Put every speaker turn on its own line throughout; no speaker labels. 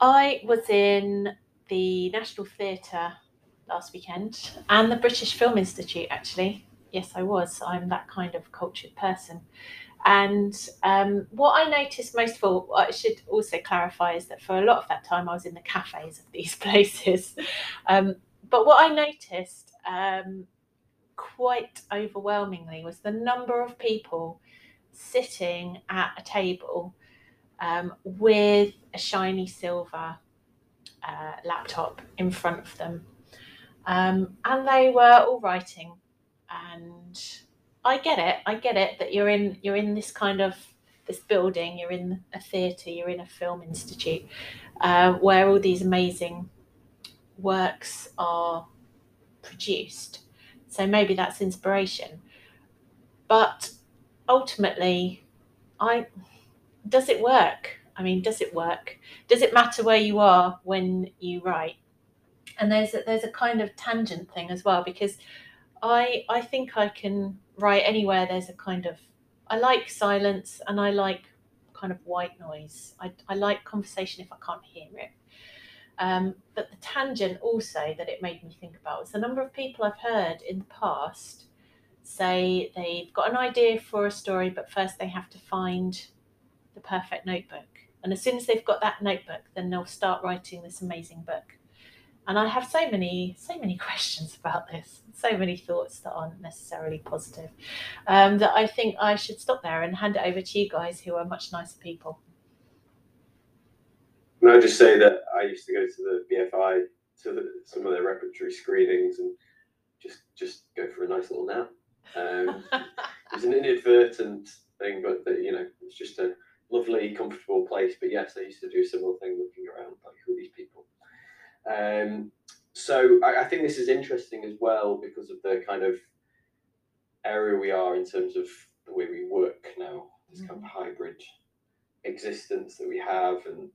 I was in the National Theatre last weekend and the British Film Institute, actually. Yes, I was. I'm that kind of cultured person. And um, what I noticed most of all, I should also clarify, is that for a lot of that time I was in the cafes of these places. Um, but what I noticed um, quite overwhelmingly was the number of people sitting at a table um, with a shiny silver uh, laptop in front of them. Um, and they were all writing. And I get it. I get it that you're in you're in this kind of this building. You're in a theatre. You're in a film institute uh, where all these amazing works are produced. So maybe that's inspiration. But ultimately, I does it work? I mean, does it work? Does it matter where you are when you write? And there's a, there's a kind of tangent thing as well because I I think I can write anywhere. There's a kind of I like silence and I like kind of white noise. I, I like conversation if I can't hear it. Um, but the tangent also that it made me think about was the number of people I've heard in the past say they've got an idea for a story, but first they have to find perfect notebook. And as soon as they've got that notebook, then they'll start writing this amazing book. And I have so many, so many questions about this, so many thoughts that aren't necessarily positive, um, that I think I should stop there and hand it over to you guys, who are much nicer people.
Can I just say that I used to go to the BFI to the, some of their repertory screenings and just just go for a nice little nap. Um, it was an inadvertent thing, but the, you know, it's just a lovely, comfortable place. But yes, I used to do a similar thing, looking around like who are these people. Um, so I, I think this is interesting as well because of the kind of area we are in terms of the way we work now. This kind of hybrid existence that we have, and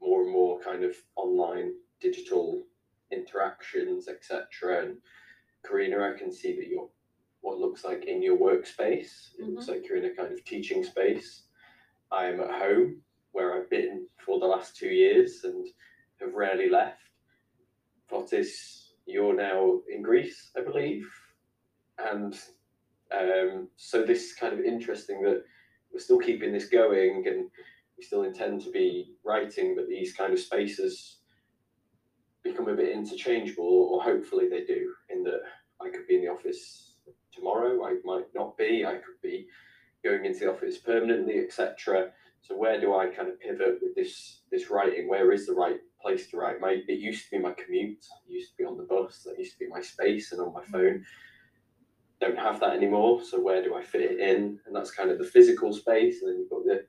more and more kind of online digital interactions, etc. And Carina, I can see that you're what looks like in your workspace. It looks like you're in a kind of teaching space. I am at home where I've been for the last two years and have rarely left. Fotis, you're now in Greece, I believe. And um, so this is kind of interesting that we're still keeping this going and we still intend to be writing, but these kind of spaces become a bit interchangeable, or hopefully they do, in that I could be in the office tomorrow, I might not be, I could be going into the office permanently, etc. So where do I kind of pivot with this this writing? Where is the right place to write? My it used to be my commute, it used to be on the bus, that used to be my space and on my phone. Don't have that anymore. So where do I fit it in? And that's kind of the physical space, and then you've got the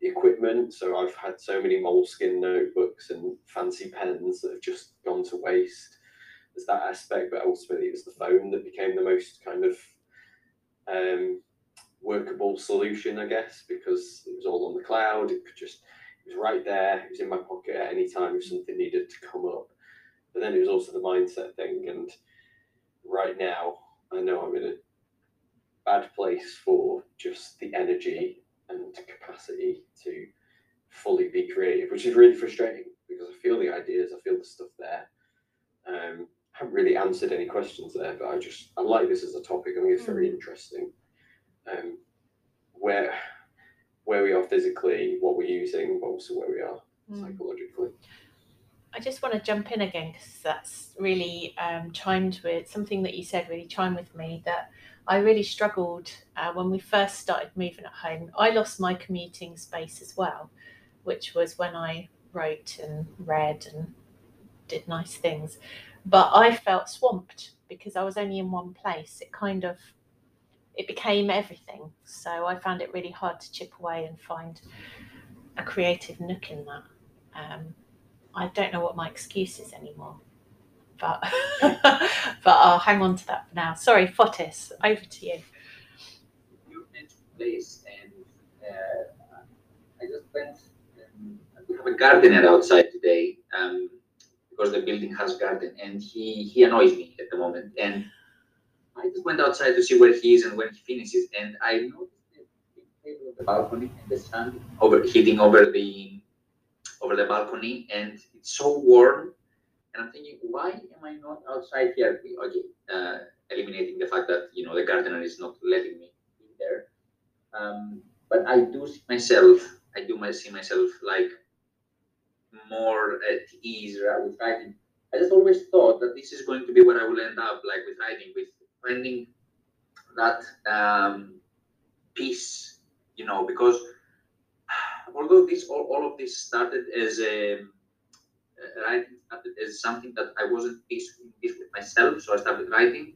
the equipment. So I've had so many Moleskine notebooks and fancy pens that have just gone to waste. There's that aspect, but ultimately it was the phone that became the most kind of um, workable solution, I guess, because it was all on the cloud. It could just it was right there. It was in my pocket at any time if something needed to come up. But then it was also the mindset thing, and right now I know I'm in a bad place for just the energy and capacity to fully be creative, which is really frustrating because I feel the ideas, I feel the stuff there. Um, I haven't really answered any questions there, but I just I like this as a topic. I think it's very interesting. Um, where where we are physically, what we're using, but also where we are
Mm.
psychologically.
I just want to jump in again because that's really um, chimed with something that you said, really chimed with me that I really struggled uh, when we first started moving at home. I lost my commuting space as well, which was when I wrote and read and did nice things. But I felt swamped because I was only in one place. It kind of it became everything. So I found it really hard to chip away and find a creative nook in that. Um, I don't know what my excuse is anymore. But but I'll hang on to that for now. Sorry, Fotis, over to you.
you place, and uh, I just went. Um, we have a gardener outside today um, because the building has garden, and he he annoys me at the moment. And I just went outside to see where he is and when he finishes, and I noticed the table on the balcony and the sun over hitting over the over the balcony, and it's so warm. And I'm thinking, why am I not outside here? Okay, uh, eliminating the fact that you know the gardener is not letting me in there. Um, but I do see myself. I do see myself like more at ease with writing. I just always thought that this is going to be where I will end up, like with writing, with finding that um, peace, you know, because although this all, all of this started as a uh, writing started as something that I wasn't peace, with myself, so I started writing,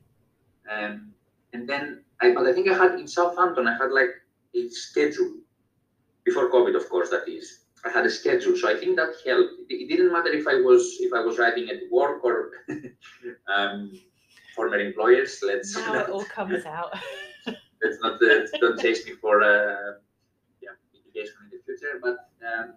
um, and then I but I think I had in Southampton I had like a schedule before COVID, of course, that is. I had a schedule, so I think that helped. It, it didn't matter if I was if I was writing at work or um, former employers. Let's
now it all comes out.
let's not uh, don't chase me for uh, yeah litigation in the future. But um,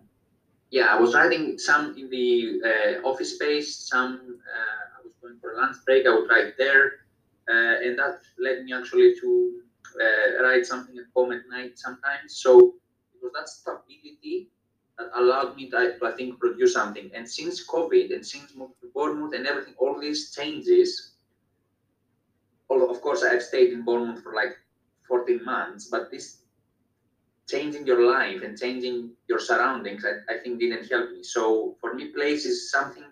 yeah, I was writing some in the uh, office space. Some uh, I was going for a lunch break. I would write there, uh, and that led me actually to uh, write something at home at night sometimes. So it was that stability that allowed me to, to I think produce something. And since COVID and since moving to Bournemouth and everything, all these changes. Of course I've stayed in Bournemouth for like 14 months, but this changing your life and changing your surroundings, I, I think didn't help me. So for me, place is something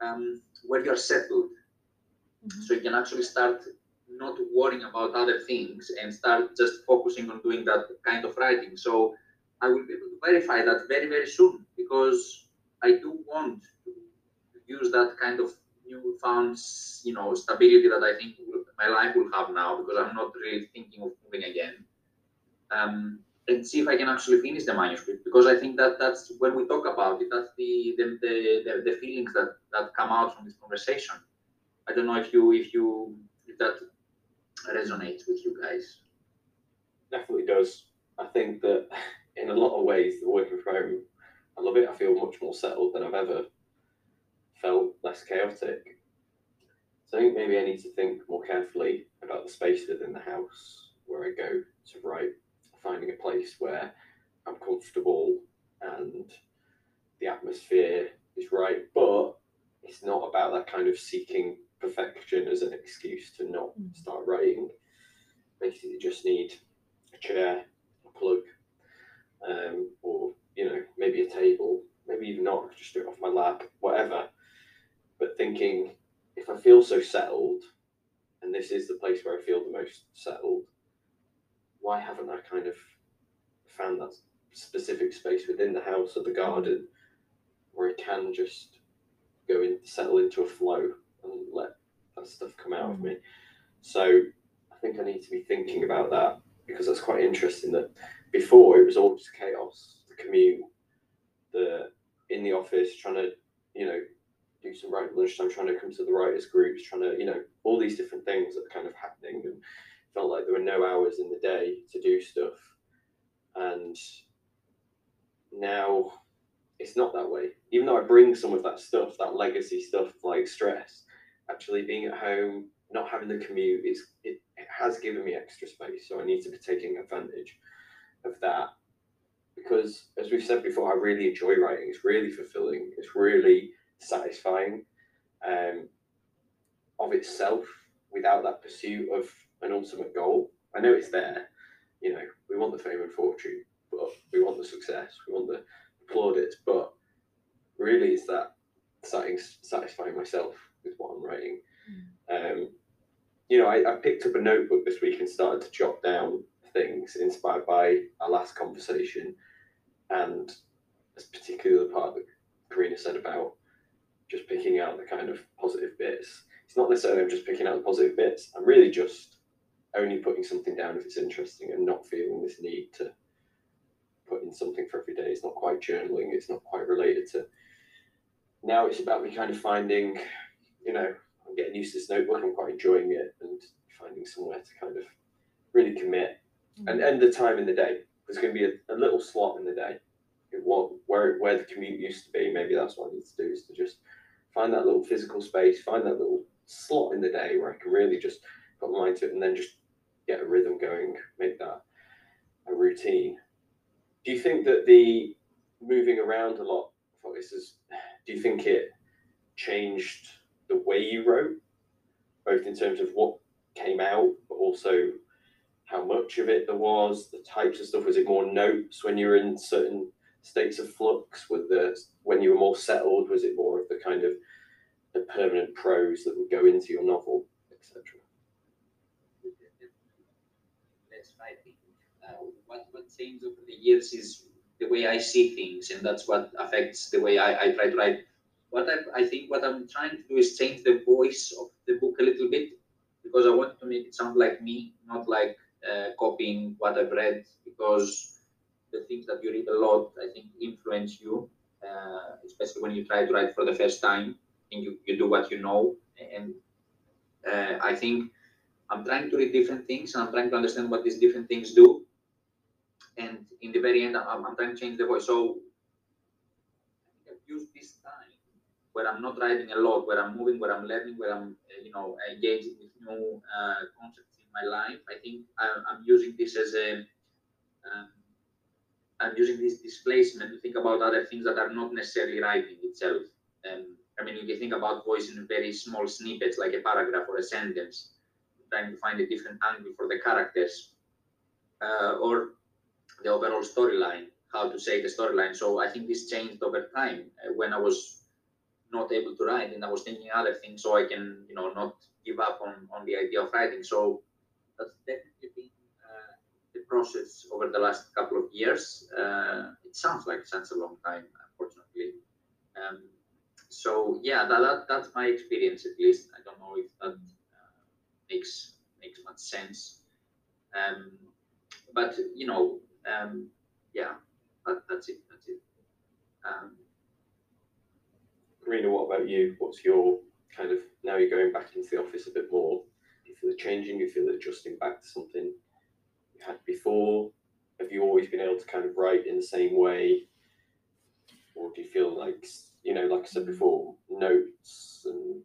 um, where you're settled.
Mhm.
So you can actually start not worrying about other things and start just focusing on doing that kind of writing. So I will be able to verify that very, very soon because I do want to use that kind of newfound, you know, stability that I think will, my life will have now because I'm not really thinking of moving again. Um, and see if I can actually finish the manuscript because I think that that's when we talk about it, that's the the, the, the, feelings that, that come out from this conversation. I don't know if you if you if that resonates with you guys.
definitely does. I think that in a lot of ways, the working from home, I love it. I feel much more settled than I've ever felt, less chaotic. So I think maybe I need to think more carefully about the space within the house where I go to write, finding a place where I'm comfortable and the atmosphere is right, but it's not about that kind of seeking perfection as an excuse to not
Mm.
start writing. Basically, you just need a chair, a plug, um, or you know maybe a table, maybe even not, just do it off my lap, whatever. But thinking if I feel so settled, and this is the place where I feel the most settled, why haven't I kind of found that specific space within the house or the garden where I can just go in, settle into a flow and let that stuff come out of mm. me? So I think I need to be thinking about that because that's quite interesting that before it was all just chaos, the commute, the in the office trying to, you know, do some writing lunchtime, trying to come to the writers groups, trying to, you know, all these different things that are kind of happening and felt like there were no hours in the day to do stuff. And now it's not that way. Even though I bring some of that stuff, that legacy stuff like stress, actually being at home, not having the commute is it, it has given me extra space. So I need to be taking advantage of that. Because as we've said before, I really enjoy writing. It's really fulfilling. It's really satisfying um, of itself without that pursuit of an ultimate goal. I know it's there. You know, we want the fame and fortune, but we want the success. We want the plaudits, but really, it's that satisfying myself with what I'm writing. Um, you know, I, I picked up a notebook this week and started to jot down things inspired by our last conversation, and particularly the part that Carina said about just picking out the kind of positive bits. It's not necessarily I'm just picking out the positive bits. I'm really just only putting something down if it's interesting and not feeling this need to put in something for every day. It's not quite journaling. It's not quite related to. Now it's about me kind of finding, you know, I'm getting used to this notebook. I'm quite enjoying it and finding somewhere to kind of really commit mm-hmm. and end the time in the day. There's going to be a, a little slot in the day. It, what where where the commute used to be. Maybe that's what I need to do is to just find that little physical space, find that little slot in the day where I can really just put my mind to it, and then just get a rhythm going, make that a routine. Do you think that the moving around a lot thought this is. Do you think it changed the way you wrote, both in terms of what came out, but also how much of it there was, the types of stuff? Was it more notes when you were in certain states of flux? Was the when you were more settled? Was it more of the kind of the permanent prose that would go into your novel, etc.?
That's right. Uh, what what changed over the years is the way I see things, and that's what affects the way I, I try to write. What I, I think what I'm trying to do is change the voice of the book a little bit because I want to make it sound like me, not like uh, copying what I've read. Because the things that you read a lot, I think, influence you, uh, especially when you try to write for the first time and you, you do what you know. And uh, I think I'm trying to read different things and I'm trying to understand what these different things do. And in the very end, I'm, I'm trying to change the voice. So I've used this time where I'm not writing a lot, where I'm moving, where I'm learning, where I'm, you know, engaging with new uh, concepts in my life. I think I'm, I'm using this as a, um, Using this displacement to think about other things that are not necessarily writing itself. Um, I mean, if you think about voice in very small snippets, like a paragraph or a sentence, trying to find a different angle for the characters, uh, or the overall storyline, how to say the storyline. So I think this changed over time uh, when I was not able to write and I was thinking other things so I can, you know, not give up on, on the idea of writing. So that's definitely been process over the last couple of years. Uh, it sounds like such a long time, unfortunately. Um, so yeah, that, that, that's my experience at least. I don't know if that uh, makes makes much sense. Um, but you know, um, yeah, that, that's it. That's it. Um,
Carina, what about you? What's your kind of now you're going back into the office a bit more? You feel it changing? You feel adjusting back to something had before? Have you always been able to kind of write in the same way? Or do you feel like, you know, like I said before, notes and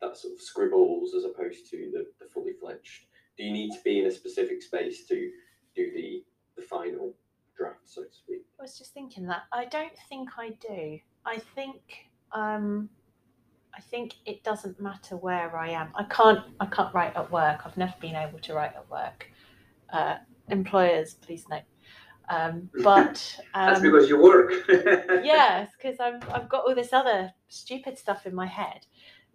that sort of scribbles as opposed to the, the fully fledged? Do you need to be in a specific space to do the, the final draft, so to speak?
I was just thinking that. I don't think I do. I think um, I think it doesn't matter where I am. I can't I can't write at work. I've never been able to write at work. Uh, employers, please note. Um, but um,
that's because you work.
yes, because I'm I've got all this other stupid stuff in my head.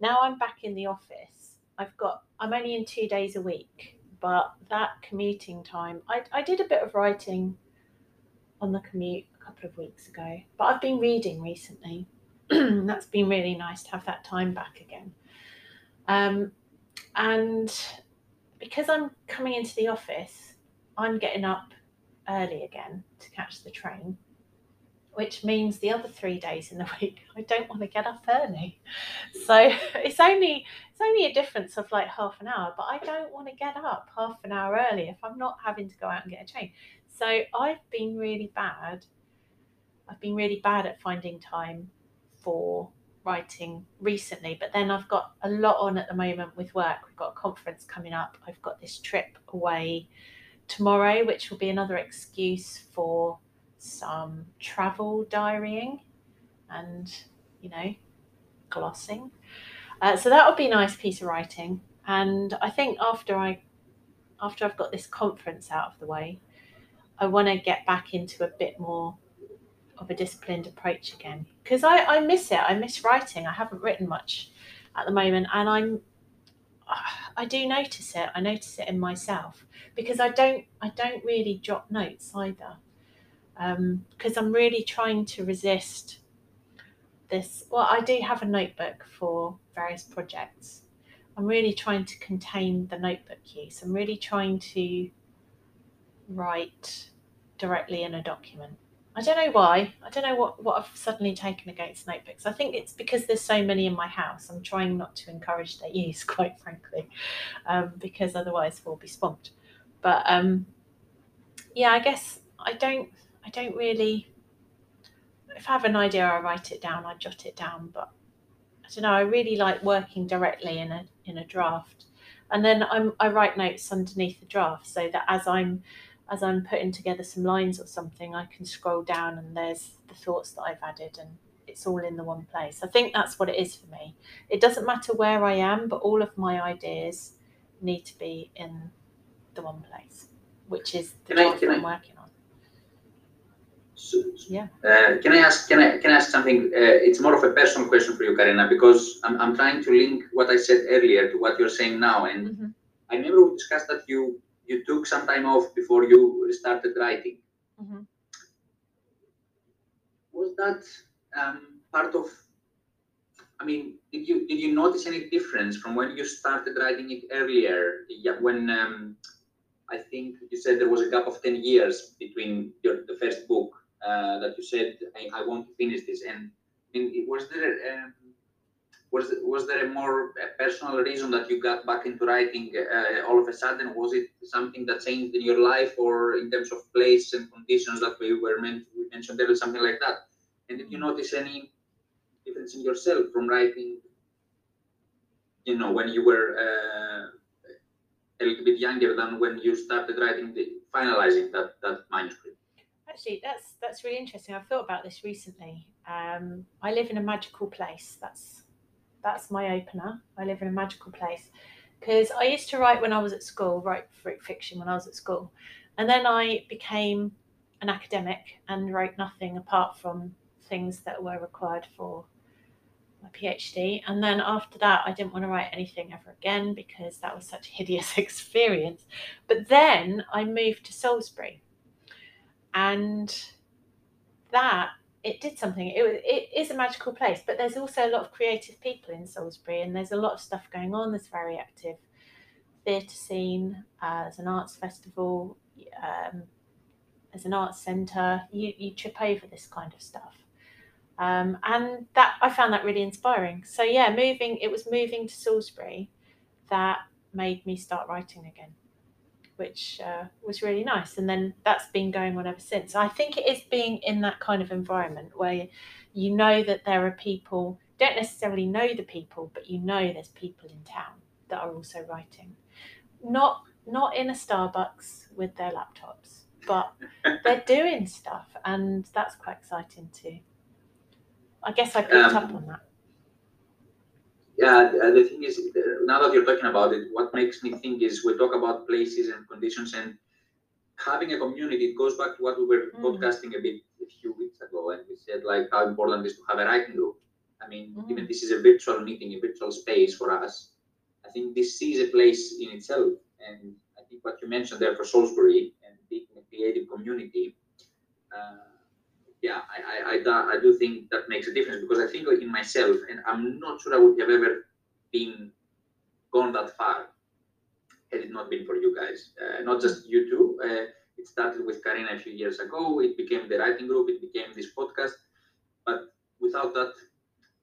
Now I'm back in the office. I've got I'm only in two days a week, but that commuting time, I I did a bit of writing on the commute a couple of weeks ago, but I've been reading recently. That's been really nice to have that time back again. Um, and because I'm coming into the office, I'm getting up early again to catch the train, which means the other three days in the week I don't want to get up early. So it's only it's only a difference of like half an hour, but I don't want to get up half an hour early if I'm not having to go out and get a train. So I've been really bad. I've been really bad at finding time for writing recently, but then I've got a lot on at the moment with work. We've got a conference coming up. I've got this trip away tomorrow, which will be another excuse for some travel diarying and, you know, glossing. Uh, so that would be a nice piece of writing. And I think after I after I've got this conference out of the way, I want to get back into a bit more of a disciplined approach again because I, I miss it. I miss writing. I haven't written much at the moment, and I'm I do notice it. I notice it in myself because I don't I don't really jot notes either because um, I'm really trying to resist this. Well, I do have a notebook for various projects. I'm really trying to contain the notebook use. I'm really trying to write directly in a document. I don't know why. I don't know what, what I've suddenly taken against notebooks. I think it's because there's so many in my house. I'm trying not to encourage their use, quite frankly, um, because otherwise we'll be swamped. But um, yeah, I guess I don't. I don't really. If I have an idea, I write it down. I jot it down. But I don't know. I really like working directly in a in a draft, and then I'm I write notes underneath the draft so that as I'm as I'm putting together some lines or something, I can scroll down and there's the thoughts that I've added and it's all in the one place. I think that's what it is for me. It doesn't matter where I am, but all of my ideas need to be in the one place, which is the
Can I-
job
can
I'm
I-
working on.
So,
Yeah.
Uh, can I ask? Can I can I ask something? Uh, it's more of a personal question for you, Carina, because I'm I'm trying to link what I said earlier to what you're saying now, and
Mhm.
I remember we discussed that you you took some time off before you started writing.
Mhm.
Was that um, part of? I mean, did you did you notice any difference from when you started writing it earlier? Yeah, when um, I think you said there was a gap of ten years between your the first book uh, that you said I, I want to finish this, and I mean, it- was there um, was was there a more personal reason that you got back into writing uh, all of a sudden? Was it something that changed in your life, or in terms of place and conditions that we were meant we mentioned earlier, something like that? And did you notice any difference in yourself from writing? You know, when you were uh, a little bit younger than when you started writing the finalizing that that manuscript.
Actually, that's that's really interesting. I've thought about this recently. Um, I live in a magical place. That's that's my opener. I live in a magical place because I used to write when I was at school, write fiction when I was at school, and then I became an academic and wrote nothing apart from things that were required for my PhD. And then after that, I didn't want to write anything ever again because that was such a hideous experience. But then I moved to Salisbury and that it did something. It, was- it is a magical place, but there's also a lot of creative people in Salisbury, and there's a lot of stuff going on. There's very active theatre scene. Uh, there's an arts festival. Um, there's an arts centre. You you trip over this kind of stuff, um, and that I found that really inspiring. So yeah, moving. It was moving to Salisbury that made me start writing again which uh, was really nice. And then that's been going on ever since. I think it is being in that kind of environment where you know that there are people, don't necessarily know the people, but you know there's people in town that are also writing. Not not in a Starbucks with their laptops, but they're doing stuff, and that's quite exciting too. I guess I picked
Um,
up on that.
Yeah, the, thing is, now that you're talking about it, what makes me think is we talk about places and conditions and having a community. It goes back to what we were
Mm.
podcasting a bit a few weeks ago, and we said like how important it is to have a writing group. I mean,
Mm.
even this is a virtual meeting, a virtual space for us. I think this is a place in itself, and I think what you mentioned there for Salisbury and being a creative community. Uh, yeah, I, I, I, do, think that makes a difference because I think in myself, and I'm not sure I would have ever been gone that far had it not been for you guys. Uh, not just you two. Uh, it started with Carina a few years ago. It became the writing group. It became this podcast. But without that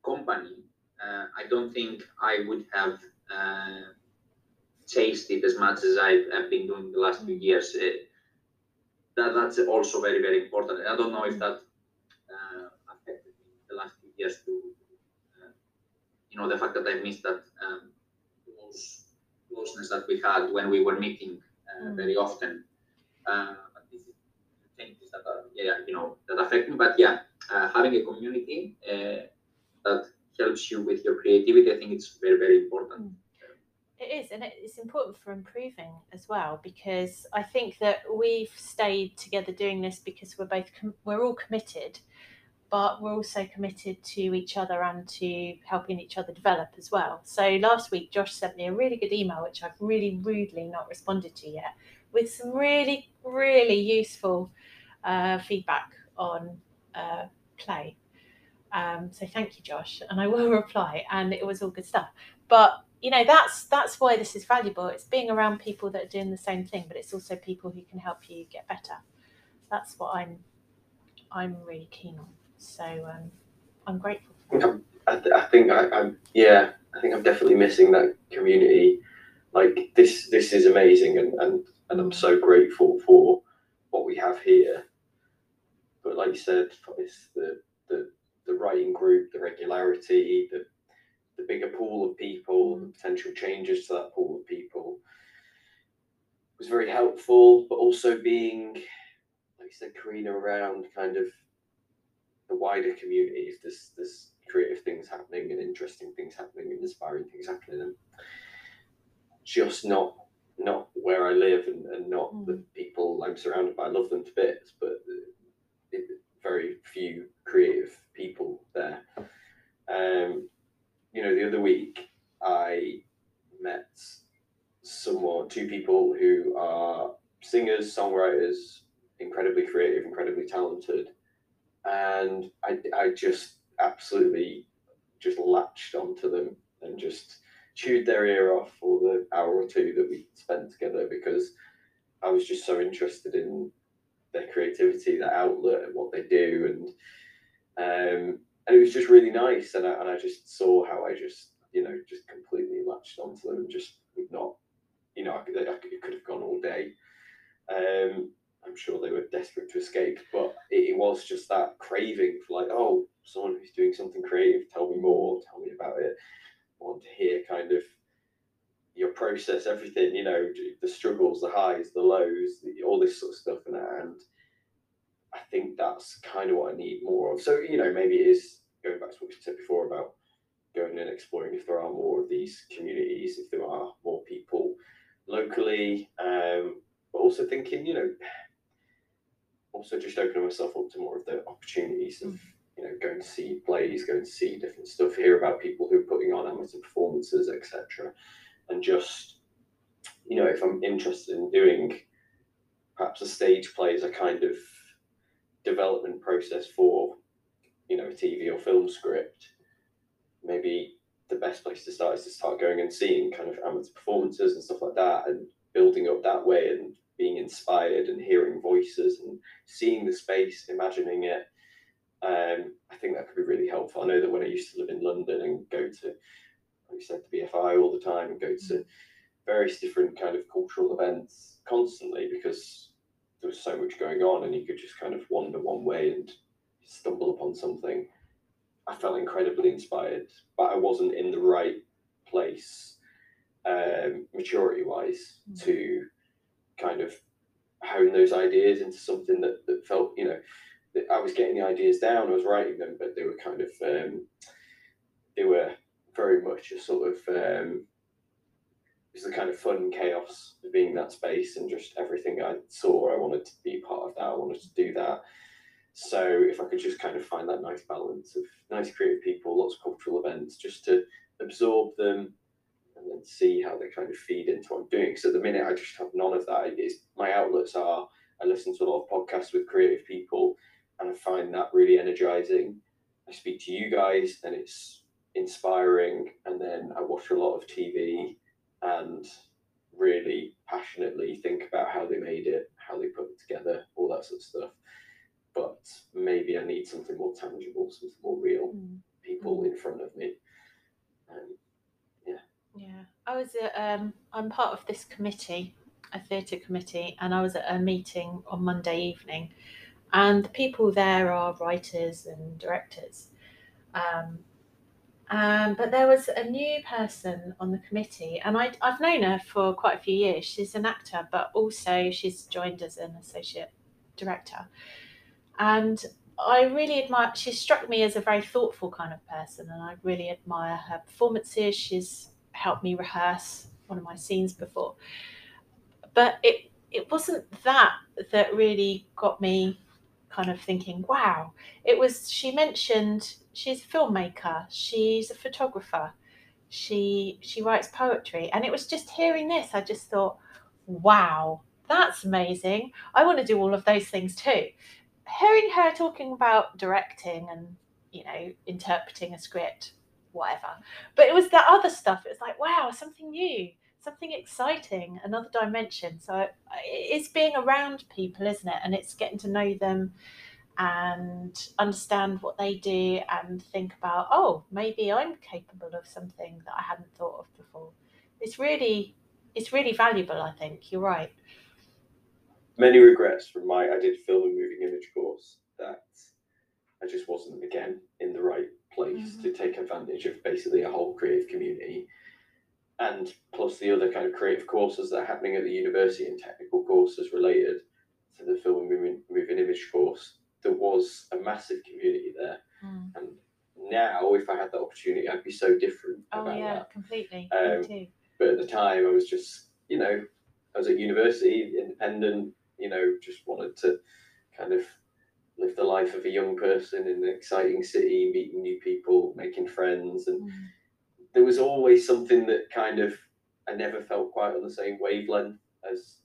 company, uh, I don't think I would have uh, chased it as much as I've, I've been doing the last few years. Uh, that that's also very very important. I don't know if that the last few years to, uh, you know, the fact that I missed that um, close, closeness that we had when we were meeting uh,
Mm.
very often. Uh, but this is changes that are, yeah, you know, that affect me. But yeah, uh, having a community uh, that helps you with your creativity, I think it's very very important.
It is, and it's important for improving as well because I think that we've stayed together doing this because we're both com- we're all committed, but we're also committed to each other and to helping each other develop as well. So last week, Josh sent me a really good email, which I've really rudely not responded to yet, with some really really useful uh, feedback on uh, play. Um, so thank you, Josh, and I will reply. And it was all good stuff. But you know, that's that's why this is valuable. It's being around people that are doing the same thing, but it's also people who can help you get better. That's what I'm I'm really keen on. So um, I'm grateful. For that.
I, th- I think I, I'm yeah. I think I'm definitely missing that community. Like this, this is amazing, and and and I'm so grateful for what we have here. But like you said, it's the the the writing group, the regularity, the the bigger pool of people, the potential changes to that pool of people was very helpful. But also being, like you said, Carina, around kind of the wider community if there's there's creative things happening and interesting things happening and inspiring things happening and just not not where I live and, and not
Mm.
the people I'm surrounded by. I love them to bits, but it, very few creative people there. Um, you know, the other week I met someone, two people who are singers, songwriters, incredibly creative, incredibly talented, and I, I just absolutely just latched onto them and just chewed their ear off for the hour or two that we spent together because I was just so interested in their creativity, their outlet, and what they do, and um, and it was just really nice. And I, and I just saw how I just you know just completely latched onto them and just would not, you know, I could, I could, have gone all day. Um, I'm sure they were desperate to escape, but it, it was just that craving for like, oh, someone who's doing something creative, tell me more, tell me about it. I want to hear kind of your process, everything, you know, the struggles, the highs, the lows, the, all this sort of stuff, and, and I think that's kind of what I need more of. So, you know, maybe it is going back to what we said before about going and exploring if there are more of these communities, if there are more people locally, um, but also thinking, you know, also just opening myself up to more of the opportunities of, mm. you know, going to see plays, going to see different stuff, hear about people who are putting on amateur performances, etc. And just, you know, if I'm interested in doing perhaps a stage play as a kind of development process for, you know, a TV or film script, maybe the best place to start is to start going and seeing kind of amateur performances and stuff like that and building up that way and being inspired and hearing voices and seeing the space, imagining it. Um, I think that could be really helpful. I know that when I used to live in London and go to, like you said, the BFI all the time and go to various different kind of cultural events constantly because there was so much going on and you could just kind of wander one way and stumble upon something. I felt incredibly inspired, but I wasn't in the right place um, maturity wise
Mm.
to kind of hone those ideas into something that, that felt, you know, that I was getting the ideas down, I was writing them, but they were kind of, um, they were very much a sort of, um, it was the kind of fun chaos of being in that space and just everything I saw, I wanted to be part of that, I wanted to do that. So if I could just kind of find that nice balance of nice creative people, lots of cultural events, just to absorb them and then see how they kind of feed into what I'm doing. Because at the minute, I just have none of that. It's, my outlets are I listen to a lot of podcasts with creative people, and I find that really energizing. I speak to you guys, and it's inspiring. And then I watch a lot of TV and really passionately think about how they made it, how they put it together, all that sort of stuff. But maybe I need something more tangible, something more real,
Mm.
people in front of me. Um,
Yeah, I was at, um, I'm part of this committee, a theatre committee, and I was at a meeting on Monday evening, and the people there are writers and directors. Um, um, but there was a new person on the committee, and I, I've known her for quite a few years. She's an actor, but also she's joined as an associate director. And I really admire, she struck me as a very thoughtful kind of person, and I really admire her performances. She's helped me rehearse one of my scenes before. But it it wasn't that that really got me kind of thinking, wow. It was she mentioned she's a filmmaker, she's a photographer, she she writes poetry. And it was just hearing this, I just thought, wow, that's amazing. I want to do all of those things too. Hearing her talking about directing and, you know, interpreting a script, whatever. But it was that other stuff. It was like, wow, something new, something exciting, another dimension. So uh, it's being around people, isn't it? And it's getting to know them and understand what they do and think about, oh, maybe I'm capable of something that I hadn't thought of before. It's really, it's really valuable. I think you're right.
many regrets from my I did film and moving image course that I just wasn't again in the right place
Mhm.
to take advantage of basically a whole creative community. And plus the other kind of creative courses that are happening at the university and technical courses related to the film and moving, moving image course there was a massive community there.
Mm.
And now, if I had the opportunity, I'd be so different
Oh
about
yeah,
that.
completely.
Um,
Me too.
But at the time, I was just, you know, I was at university, independent, you know, just wanted to kind of live the life of a young person in an exciting city, meeting new people, making friends. And
Mm.
there was always something that kind of, I never felt quite on the same wavelength as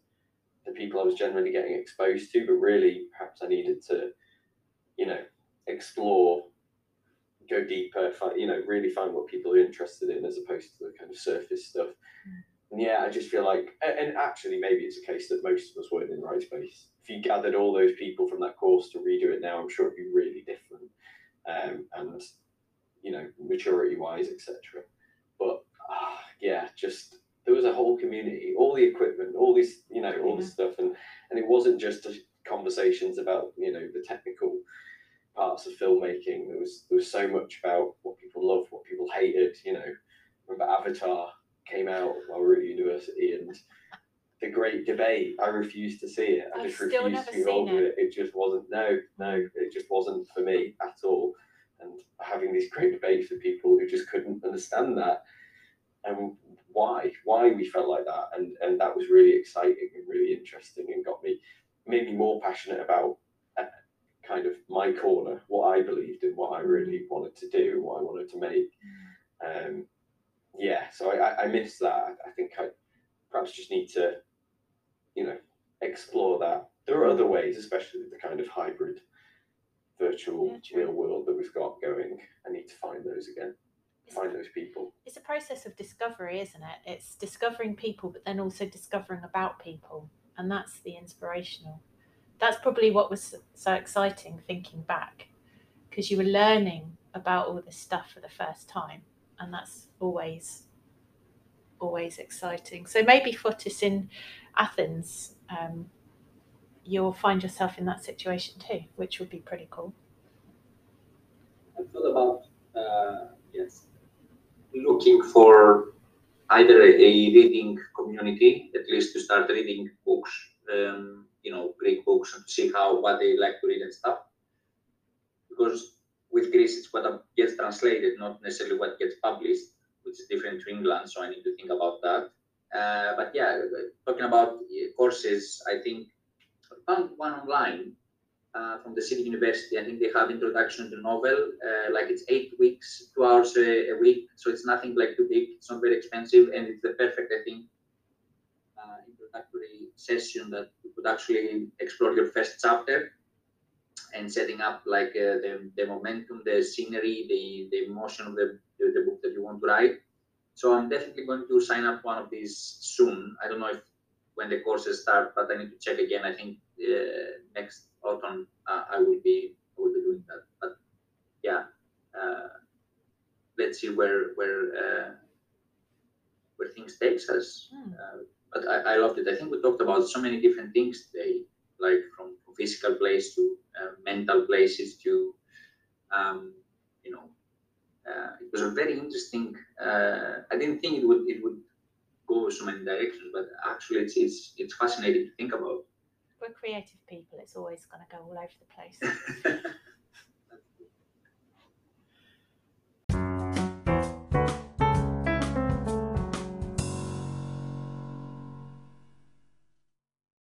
the people I was generally getting exposed to. But really, perhaps I needed to, you know, explore, go deeper, find, you know, really find what people are interested in as opposed to the kind of surface stuff. And yeah, I just feel like, and actually, maybe it's a case that most of us weren't in the right space. If you gathered all those people from that course to redo it now, I'm sure it'd be really different, um, and you know, maturity wise, etc. But ah, yeah, just there was a whole community, all the equipment, all this, you know, all this stuff, and and it wasn't just conversations about you know the technical parts of filmmaking. There was there was so much about what people loved, what people hated. You know, remember Avatar came out while we were at university, and the great debate. I refused to see it. I
I've
just
still
refused
never
to be involved
seen
with it. It just wasn't. No, no, it just wasn't for me at all. And having these great debates with people who just couldn't understand that and why why we felt like that and and that was really exciting and really interesting and got me made me more passionate about uh, kind of my corner what i believed in what i really wanted to do what i wanted to make um yeah so i i, I miss that i think i perhaps just need to you know explore that there are other ways especially with the kind of hybrid virtual
Yeah,
real world that we've got going i need to find those again find those people
It's a process of discovery, isn't it? It's discovering people, but then also discovering about people, and that's the inspirational. That's probably what was so exciting thinking back, because you were learning about all this stuff for the first time, and that's always, always exciting. So maybe Fotis in Athens, um, you'll find yourself in that situation too, which would be pretty cool.
I thought about uh, yes, looking for either a, a reading community, at least to start reading books, um, you know, Greek books, and see how what they like to read and stuff. Because with Greece, it's what gets translated, not necessarily what gets published, which is different to England. So I need to think about that. Uh, but yeah, talking about uh, courses, I think I found one online uh, from the City University. I think they have introduction to novel. Uh, like it's eight weeks, two hours a, a week, so it's nothing like too big. It's not very expensive, and it's the perfect, I think, uh, introductory session that you could actually explore your first chapter and setting up like uh, the, the momentum, the scenery, the, the emotion of the, the, the book that you want to write. So I'm definitely going to sign up one of these soon. I don't know if when the courses start, but I need to check again. I think uh, next autumn uh, I will be I will be doing that. But yeah, uh, let's see where where uh, where things takes us. Uh, but I, I loved it. I think we talked about so many different things today, like from physical place to uh, mental places to um, you know. Uh, it was a very interesting. Uh, I didn't think it would it would go so many directions, but actually it's it's, it's fascinating to think about.
We're creative people. It's always going to go all over the place.